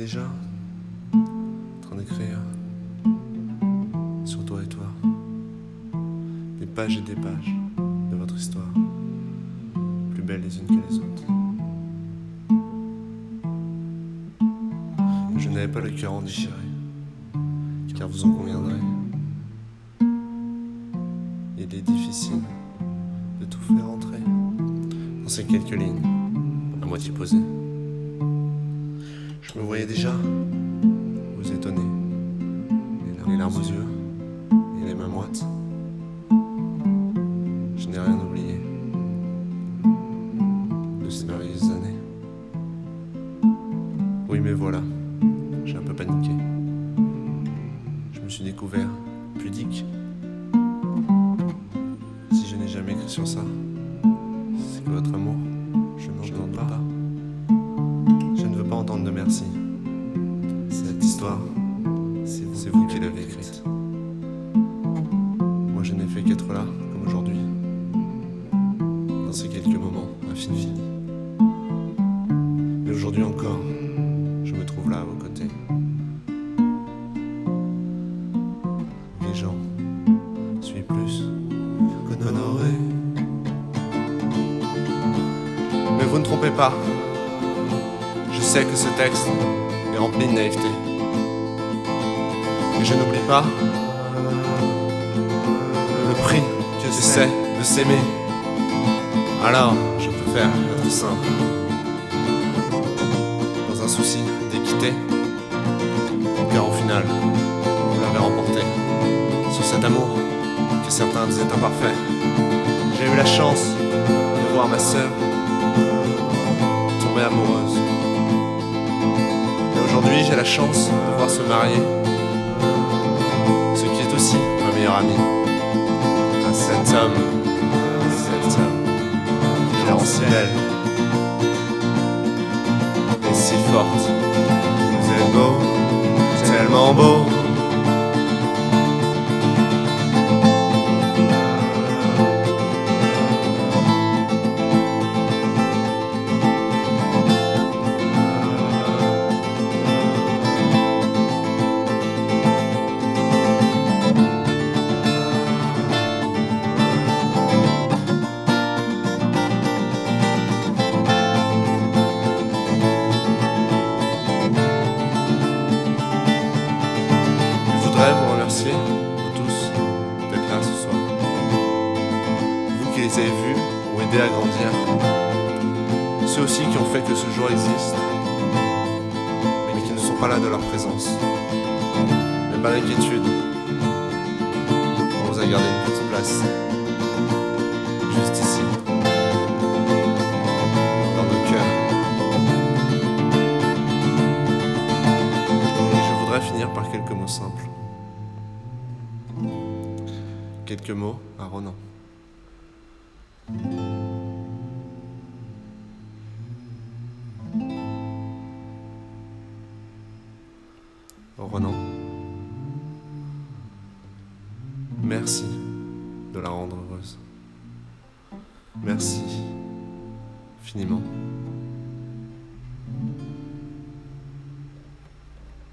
Déjà en train d'écrire sur toi et toi des pages et des pages de votre histoire, plus belles les unes que les autres. Je n'avais pas le cœur en déchiré, car vous en conviendrez. Il est difficile de tout faire entrer dans ces quelques lignes à moitié posées. Je me voyais déjà vous étonner, les larmes aux yeux et les mains moites. Je n'ai rien oublié de ces merveilleuses années. Oui, mais voilà, j'ai un peu paniqué. Je me suis découvert pudique. Si je n'ai jamais écrit sur ça, c'est que votre amour, merci. Cette histoire, c'est vous, qui l'avez écrite. Moi, je n'ai fait qu'être là, comme aujourd'hui, dans ces quelques moments infinis. Mais aujourd'hui encore, je me trouve là à vos côtés. Les gens suis plus qu'honoré. Mais vous ne trompez pas. Je sais que ce texte est rempli de naïveté. Et je n'oublie pas le prix que c'est de s'aimer. Alors, je préfère être simple. Dans un souci d'équité. Car au final, vous l'avez remporté. Sur cet amour que certains disaient imparfait. J'ai eu la chance de voir ma sœur tomber amoureuse. Aujourd'hui, j'ai la chance de voir se marier ce qui est aussi ma meilleure amie. À cet homme, cet homme qui rend si et si forte. Vous êtes beau, tellement beau. Les avez vus ou aidés à grandir. Ceux aussi qui ont fait que ce jour existe, mais qui ne sont pas là de leur présence. Mais pas d'inquiétude. On vous a gardé une petite place. Juste ici. Dans nos cœurs. Et je voudrais finir par quelques mots simples. Quelques mots à Ronan. Ronan. Merci de la rendre heureuse. Merci infiniment.